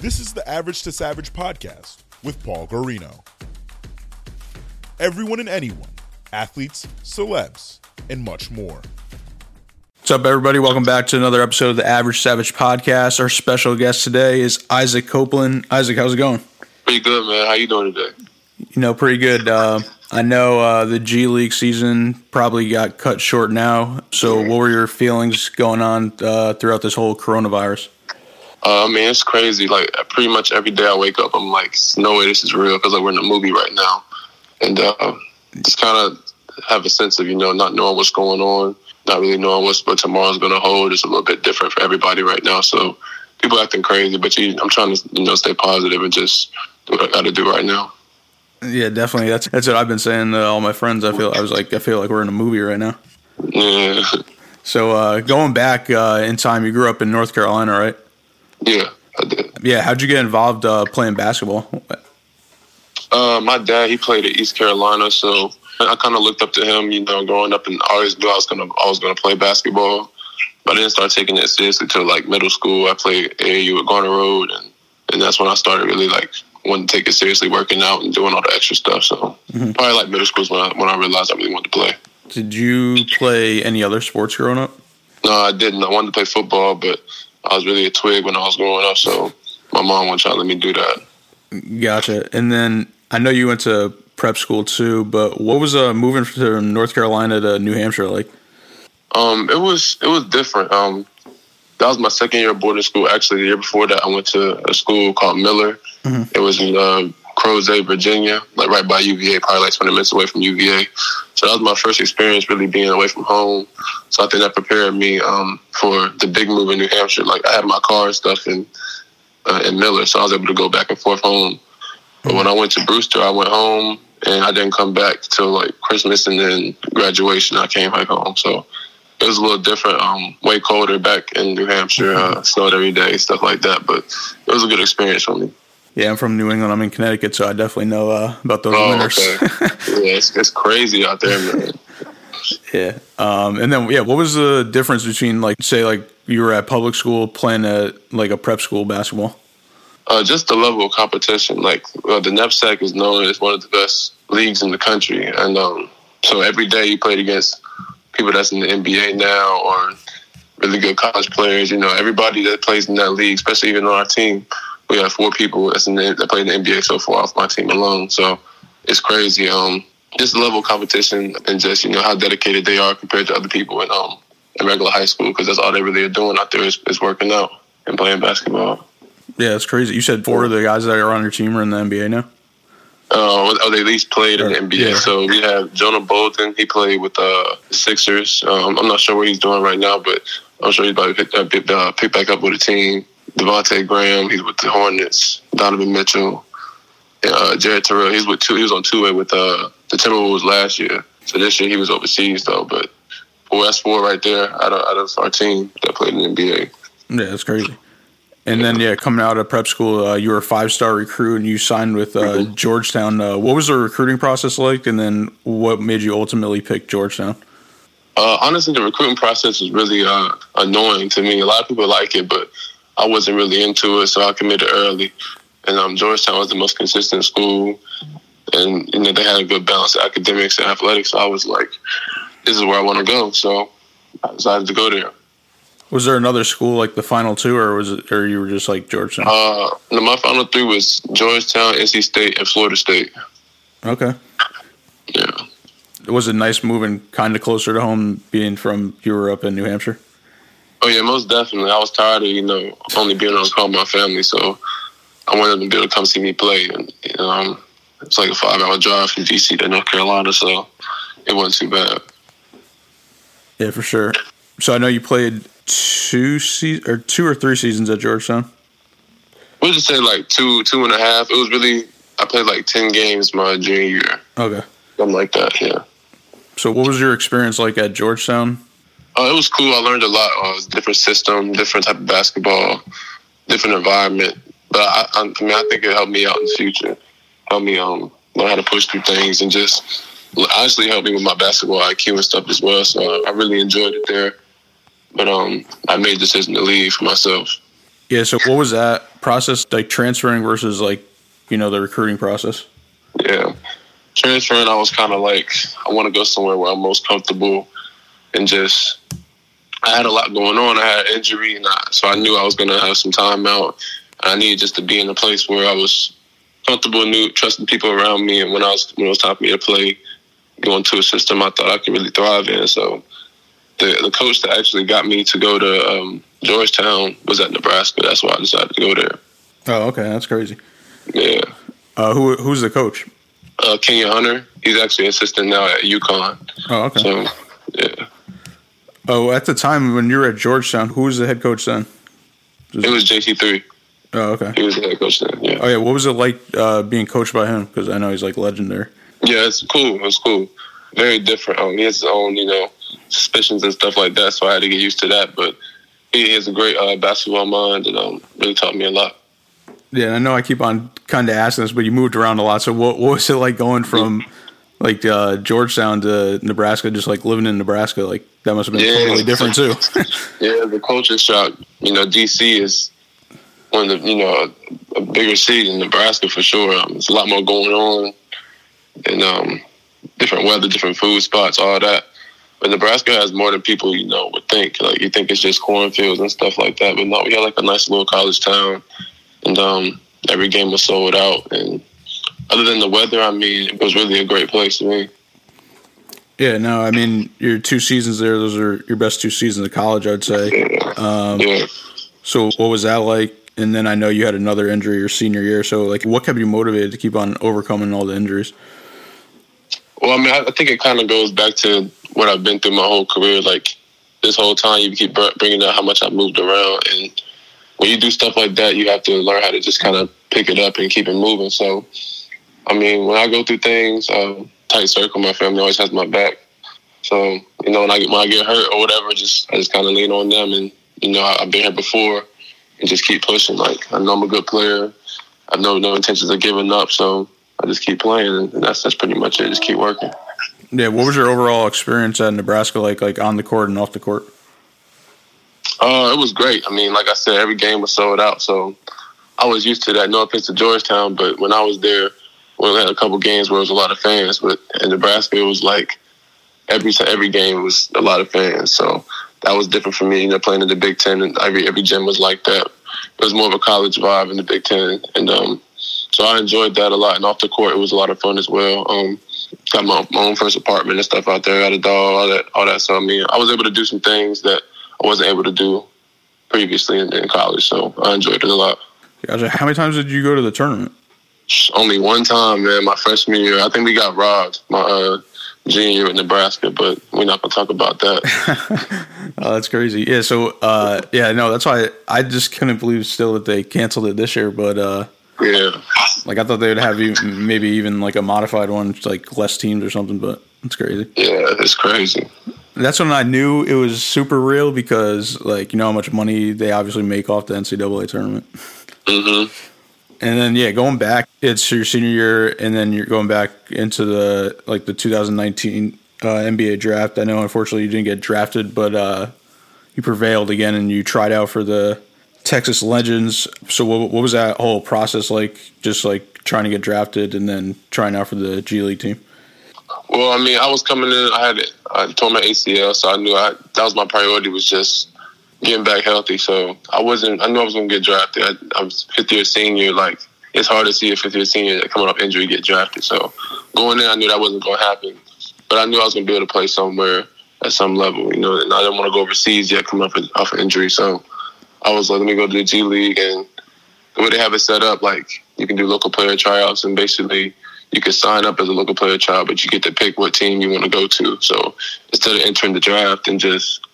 This is the Average to Savage podcast with Paul Guarino. Everyone and anyone, athletes, celebs, and much more. What's up, everybody? Welcome back to another episode of the Average Savage podcast. Our special guest today is Isaac Copeland. Isaac, how's it going? Pretty good, man. How you doing today? You know, pretty good. Uh, I know uh, the G League season probably got cut short now. So, what were your feelings going on uh, throughout this whole coronavirus? Uh, I mean, it's crazy. Like pretty much every day I wake up, I'm like, no way this is real because like we're in a movie right now, and uh, just kind of have a sense of you know not knowing what's going on, not really knowing what's what tomorrow's going to hold. It's a little bit different for everybody right now. So people acting crazy, but you, I'm trying to you know stay positive and just do what I got to do right now. Yeah, definitely. That's that's what I've been saying to all my friends. I feel I was like I feel like we're in a movie right now. Yeah. So uh, going back uh, in time, you grew up in North Carolina, right? Yeah, I did. Yeah, how'd you get involved uh, playing basketball? Uh, my dad, he played at East Carolina, so I kind of looked up to him. You know, growing up, and I always knew I was gonna, I was gonna play basketball. But I didn't start taking it seriously till like middle school. I played AAU at Garner Road, and and that's when I started really like wanting to take it seriously, working out and doing all the extra stuff. So mm-hmm. probably like middle school is when I when I realized I really wanted to play. Did you play any other sports growing up? No, I didn't. I wanted to play football, but I was really a twig when I was growing up, so my mom wasn't trying to let me do that. Gotcha. And then I know you went to prep school too, but what was uh, moving from North Carolina to New Hampshire like? Um, it was it was different. Um, that was my second year of boarding school. Actually, the year before that, I went to a school called Miller. Mm-hmm. It was in uh, Crozet, Virginia, like right by UVA, probably like 20 minutes away from UVA. So that was my first experience really being away from home. So I think that prepared me um, for the big move in New Hampshire. Like I had my car and stuff in uh, in Miller, so I was able to go back and forth home. But when I went to Brewster, I went home and I didn't come back till like Christmas and then graduation. I came back home, so it was a little different. Um, way colder back in New Hampshire, uh, snowed every day, stuff like that. But it was a good experience for me. Yeah, I'm from New England. I'm in Connecticut, so I definitely know uh, about those oh, winters. Okay. yeah, it's, it's crazy out there, man. yeah. Um, and then yeah, what was the difference between like say like you were at public school playing at like a prep school basketball? Uh, just the level of competition. Like uh, the NEPSAC is known as one of the best leagues in the country, and um, so every day you played against people that's in the NBA now or really good college players. You know, everybody that plays in that league, especially even on our team we have four people that's in the, that play in the NBA so far off my team alone. So it's crazy. Um, just the level of competition and just you know how dedicated they are compared to other people in um in regular high school because that's all they really are doing out there is, is working out and playing basketball. Yeah, it's crazy. You said four of the guys that are on your team are in the NBA now. Uh, oh, they at least played in the NBA. Yeah. So we have Jonah Bolden. He played with uh, the Sixers. Um, I'm not sure what he's doing right now, but I'm sure he's about to pick, uh, pick back up with a team. Devonte Graham, he's with the Hornets. Donovan Mitchell, uh, Jared Terrell, he's with two. He was on two way with uh, the Timberwolves last year. So this year he was overseas though. But well, that's four right there out of, out of our team that played in the NBA. Yeah, that's crazy. And then, yeah, coming out of prep school, uh, you were a five star recruit and you signed with uh, mm-hmm. Georgetown. Uh, what was the recruiting process like? And then what made you ultimately pick Georgetown? Uh, honestly, the recruiting process was really uh, annoying to me. A lot of people like it, but I wasn't really into it, so I committed early. And um, Georgetown was the most consistent school, and you know they had a good balance of academics and athletics. So I was like, this is where I want to go. So I decided to go there. Was there another school like the final two, or was it, or you were just like Georgetown? Uh, no, my final three was Georgetown, NC State, and Florida State. Okay. Yeah. It was it nice moving kind of closer to home, being from you were up in New Hampshire? Oh yeah, most definitely. I was tired of you know only being on call with my family, so I wanted them to be able to come see me play. And you know, it's like a five-hour drive from DC to North Carolina, so it wasn't too bad. Yeah, for sure. So I know you played two se- or two or three seasons at Georgetown. We'll just say like two, two and a half. It was really I played like ten games my junior year. Okay, something like that. Yeah. So what was your experience like at Georgetown? Uh, it was cool. I learned a lot. Uh, different system, different type of basketball, different environment. But I, I, mean, I think it helped me out in the future. Helped me um, learn how to push through things and just honestly helped me with my basketball IQ and stuff as well. So I really enjoyed it there. But um, I made the decision to leave for myself. Yeah. So what was that process like transferring versus like you know the recruiting process? Yeah, transferring, I was kind of like, I want to go somewhere where I'm most comfortable, and just I had a lot going on. I had injury, and I, so I knew I was going to have some time out. I needed just to be in a place where I was comfortable, knew trusting people around me, and when I was when it was time for me to play, going to a system I thought I could really thrive in. So the the coach that actually got me to go to um, Georgetown was at Nebraska. That's why I decided to go there. Oh, okay, that's crazy. Yeah. Uh, who who's the coach? Uh, Kenya Hunter. He's actually assistant now at UConn. Oh, okay. So yeah. Oh, at the time when you were at Georgetown, who was the head coach then? It was JT three. Oh, okay. He was the head coach then. Yeah. Oh, yeah. What was it like uh, being coached by him? Because I know he's like legendary. Yeah, it's cool. It's cool. Very different. Um, he has his own, you know, suspicions and stuff like that. So I had to get used to that. But he has a great uh, basketball mind and um, really taught me a lot. Yeah, I know I keep on kind of asking this, but you moved around a lot. So what, what was it like going from like uh, Georgetown to Nebraska, just like living in Nebraska? Like that must have been Yeah. totally different too. Yeah, the culture shock. You know, DC is one of the, you know, a, a bigger city than Nebraska for sure. Um, there's a lot more going on and um, different weather, different food spots, all that. But Nebraska has more than people, you know, would think. Like, you think it's just cornfields and stuff like that. But no, we had like a nice little college town. And um, every game was sold out. And other than the weather, I mean, it was really a great place to me. yeah, no, I mean your two seasons there; those are your best two seasons of college, I'd say. Um, yeah. So what was that like? And then I know you had another injury your senior year. So like, what kept you motivated to keep on overcoming all the injuries? Well, I mean, I I think it kind of goes back to what I've been through my whole career. Like this whole time, you keep bringing up how much I moved around, and when you do stuff like that, you have to learn how to just kind of pick it up and keep it moving. So, I mean, when I go through things, um, tight circle, my family always has my back. So, you know, when I get when I get hurt or whatever, just I just kind of lean on them, and you know, I, I've been here before, and just keep pushing. Like I know I'm a good player. I have no no intentions of giving up, so I just keep playing, and that's that's pretty much it. Just keep working. Yeah, what was your overall experience at Nebraska like, like on the court and off the court? Uh, it was great. I mean, like I said, every game was sold out, so I was used to that. No offense to Georgetown, but when I was there, we had a couple games where it was a lot of fans. But in Nebraska, it was like every every game was a lot of fans. So that was different for me. You know, playing in the Big Ten, and every every gym was like that. It was more of a college vibe in the Big Ten, and um, so I enjoyed that a lot. And off the court, it was a lot of fun as well. Um, got my, my own first apartment and stuff out there. Got a dog, all that, all that. So I mean, I was able to do some things that I wasn't able to do previously in, in college. So I enjoyed it a lot. Gotcha. How many times did you go to the tournament? Only one time, man, my freshman year. I think we got robbed my uh, junior at Nebraska, but we're not gonna talk about that. Oh, that's crazy. Yeah. So, uh, yeah, no, that's why I, just couldn't believe still that they canceled it this year. But uh, yeah, like I thought they would have even, maybe even like a modified one, like less teams or something. But it's crazy. yeah, it's crazy. That's when I knew it was super real because, like, you know how much money they obviously make off the NCAA tournament. hmm And then yeah, going back, it's your senior year, and then you're going back into the like the 2019 uh, NBA draft. I know unfortunately you didn't get drafted, but uh, you prevailed again, and you tried out for the Texas Legends. So what, what was that whole process like? Just like trying to get drafted, and then trying out for the G League team. Well, I mean, I was coming in. I had I tore my ACL, so I knew I, that was my priority was just getting back healthy. So I wasn't. I knew I was going to get drafted. I, I was fifth year senior. Like it's hard to see a fifth year senior coming off injury get drafted. So going in, I knew that wasn't going to happen. But I knew I was going to be able to play somewhere at some level. You know, and I didn't want to go overseas yet, coming off off an injury. So I was like, let me go to the G League, and the way they have it set up, like you can do local player tryouts, and basically you can sign up as a local player tryout, but you get to pick what team you want to go to. So instead of entering the draft and just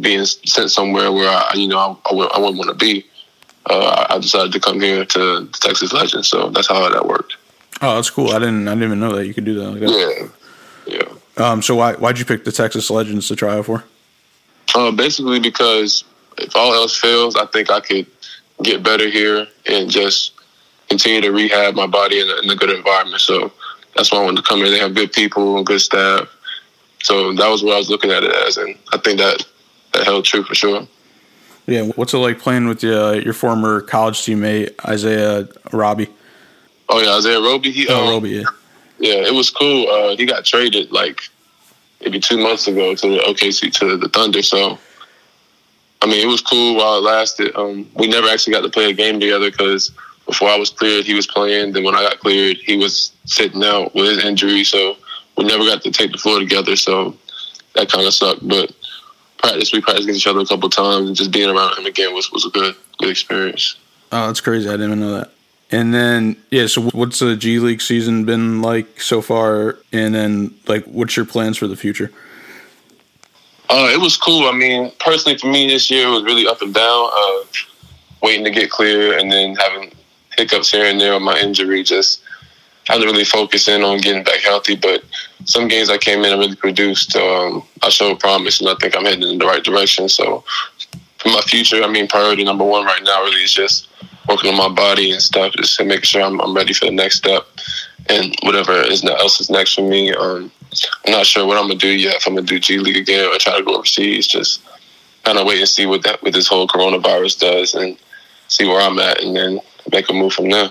being sent somewhere where I, you know, I, I, would, I wouldn't want to be, uh, I decided to come here to the Texas Legends. So that's how that worked. Oh, that's cool. I didn't. I didn't even know that you could do that. Like that. Yeah, yeah. Um. So why why'd you pick the Texas Legends to try out for? Uh, basically, because if all else fails, I think I could get better here and just continue to rehab my body in a, in a good environment. So that's why I wanted to come here. They have good people and good staff. So that was what I was looking at it as, and I think that that held true for sure. Yeah, what's it like playing with uh, your former college teammate Isaiah Robbie? Oh yeah, Isaiah Roby. He, Oh, um, Roby, yeah. Yeah, it was cool. Uh, he got traded like maybe two months ago to the OKC to the Thunder. So, I mean, it was cool while it lasted. Um, we never actually got to play a game together because before I was cleared, he was playing. Then when I got cleared, he was sitting out with his injury. So we never got to take the floor together. So that kind of sucked. But practice, we practiced against each other a couple times, and just being around him again was was a good good experience. Oh, that's crazy. I didn't even know that. And then, yeah, so what's the G League season been like so far? And then, like, what's your plans for the future? Uh, it was cool. I mean, personally, for me this year it was really up and down. Uh, waiting to get clear, and then having hiccups here and there on my injury. Just having to really focus in on getting back healthy. But some games I came in and really produced. Um, I showed promise, and I think I'm heading in the right direction. So for my future, I mean, priority number one right now really is just working on my body and stuff, just to make sure I'm, I'm ready for the next step and whatever is else is next for me. Um, I'm not sure what I'm gonna do yet. If I'm gonna do G League again or try to go overseas, just kind of wait and see what that what this whole coronavirus does and see where I'm at, and then make a move from there.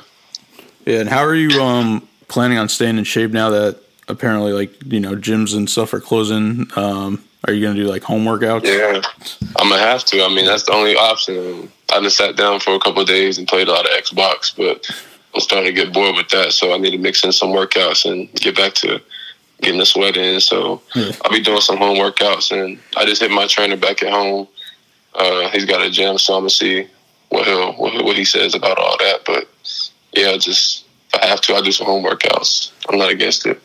Yeah, and how are you um, planning on staying in shape now that apparently, like, you know, gyms and stuff are closing? Um, are you going to do like home workouts? Yeah, I'm gonna have to. I mean, that's the only option. I just sat down for a couple of days and played a lot of Xbox, but I'm starting to get bored with that. So I need to mix in some workouts and get back to getting the sweat in. So Yeah. I'll be doing some home workouts, and I just hit my trainer back at home. Uh, he's got a gym, so I'm gonna see what he'll what, what he says about all that. But yeah, just if I have to, I'll do some home workouts. I'm not against it.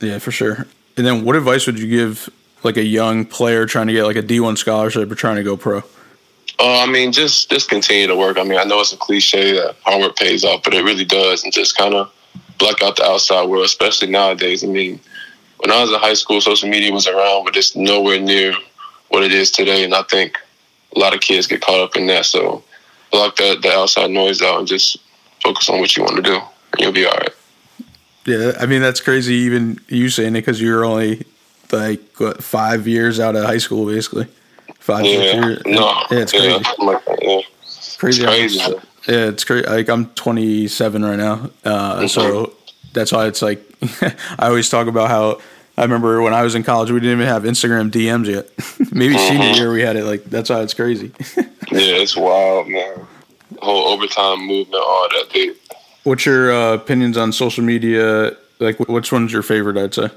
Yeah, for sure. And then, what advice would you give like a young player trying to get like a D1 scholarship or trying to go pro? Uh, I mean, just just continue to work. I mean, I know it's a cliche that hard work pays off, but it really does, and just kind of block out the outside world, especially nowadays. I mean, when I was in high school, social media was around, but it's nowhere near what it is today. And I think a lot of kids get caught up in that. So block that the outside noise out and just focus on what you want to do, and you'll be all right. Yeah, I mean that's crazy. Even you saying it because you're only like what, five years out of high school, basically. Five Yeah, years. no, yeah, it's crazy. like yeah. Crazy. It's crazy. how- Yeah, it's crazy. Like I'm 27 right now, uh, so that's why it's like I always talk about how I remember when I was in college, we didn't even have Instagram DMs yet. Maybe senior Mhm. year we had it. Like that's why it's crazy. Yeah, it's wild, man. Whole overtime movement, all that. They, What's your uh, opinions on social media? Like, wh- which one's your favorite? I'd say.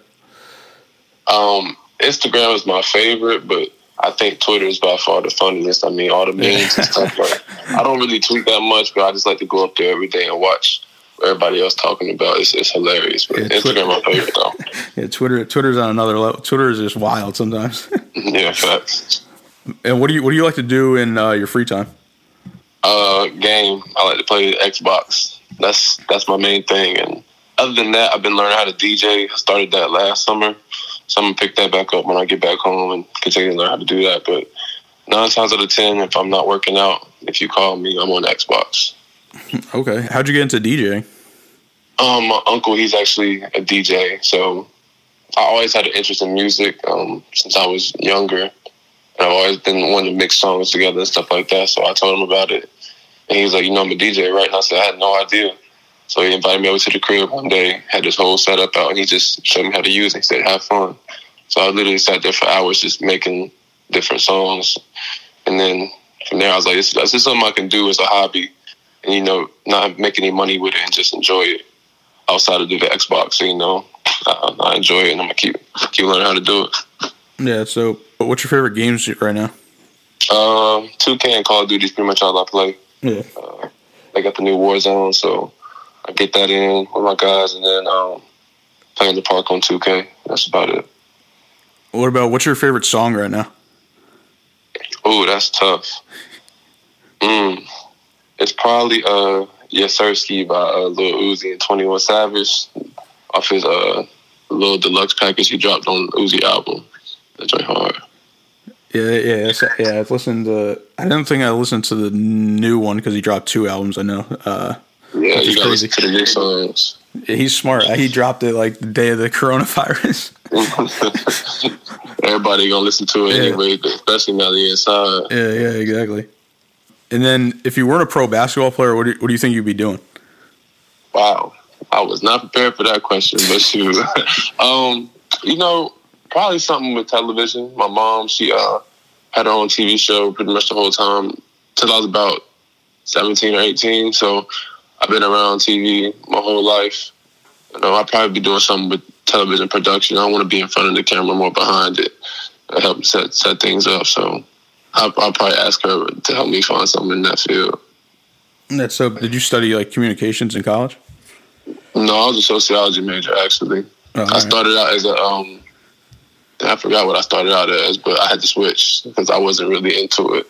Um, Instagram is my favorite, but I think Twitter is by far the funniest. I mean, all the memes and stuff. Like, I don't really tweet that much, but I just like to go up there every day and watch everybody else talking about. It's, it's hilarious. But Yeah, Twitter- Instagram, my favorite though. Yeah, Twitter. Twitter's on another level. Twitter is just wild sometimes. yeah, facts. and what do you what do you like to do in uh, your free time? Uh, game. I like to play Xbox. That's that's my main thing. And other than that, I've been learning how to DJ. I started that last summer, so I'm gonna pick that back up when I get back home and continue to learn how to do that. But nine times out of ten, if I'm not working out, if you call me, I'm on Xbox. Okay, how'd you get into DJing? Um, my uncle, he's actually a DJ, so I always had an interest in music um, since I was younger. And I've always been wanting to mix songs together and stuff like that. So I told him about it, and he was like, "You know, I'm a DJ, right?" And I said, "I had no idea." So he invited me over to the crib one day, had this whole setup out, and he just showed me how to use it. He said, "Have fun." So I literally sat there for hours just making different songs, and then from there I was like, "This, this is something I can do as a hobby." And you know, not make any money with it and just enjoy it outside of the Xbox. You know, I, I enjoy it and I'm gonna keep keep learning how to do it. Yeah. So, but what's your favorite games right now? Um, 2K and Call of Duty is pretty much all I play. Yeah. Uh, they got the new Warzone, so I get that in with my guys, and then um, play in the park on 2K. That's about it. What about what's your favorite song right now? Oh, that's tough. Mm, it's probably uh, Yessirskiii by uh, Lil Uzi and Twenty One Savage off his uh little deluxe package he dropped on Uzi album. That's hard. Yeah, yeah, yeah. I've listened to. I don't think I listened to the new one because he dropped two albums. I know. Uh, Yeah, you gotta crazy. listen to the new songs. he's smart. He dropped it like the day of the coronavirus. everybody gonna listen to it Yeah. anyway, especially now they're inside. Yeah, yeah, exactly. And then, if you weren't a pro basketball player, what do you, what do you think you'd be doing? Wow, I was not prepared for that question, but shoot, um, you know, probably something with television. My mom, she uh had her own TV show pretty much the whole time till I was about seventeen or eighteen. So I've been around TV my whole life. You know, I'd probably be doing something with television production. I don't want to be in front of the camera, more behind it, and help set set things up. So I'll, I'll probably ask her to help me find something in that field. That's so. Did you study like communications in college? No, I was a sociology major actually. Oh, I right. started out as a um I forgot what I started out as, but I had to switch because I wasn't really into it.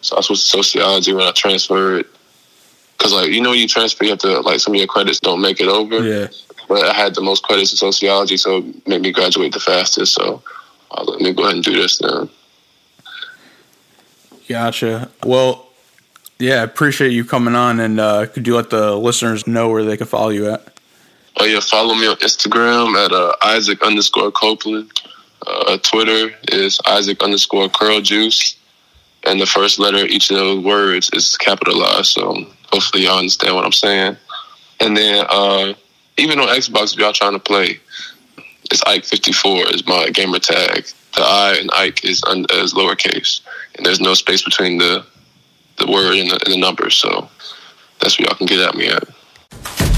So I switched to sociology when I transferred. Cause like you know, when you transfer, you have to like some of your credits don't make it over. Yeah. But I had the most credits in sociology, so it made me graduate the fastest. So let me go ahead and do this then. Gotcha. Well, yeah, I appreciate you coming on. And uh, could you let the listeners know where they can follow you at? Oh yeah, follow me on Instagram at uh, Isaac underscore Copeland. Uh, Twitter is Isaac underscore Curl Juice, and the first letter each of those words is capitalized. So hopefully y'all understand what I'm saying. And then uh, even on Xbox, if y'all trying to play, it's Ike54 is my gamer tag. The I and Ike is un- is lowercase, and there's no space between the the word and the, and the number. So that's where y'all can get at me at.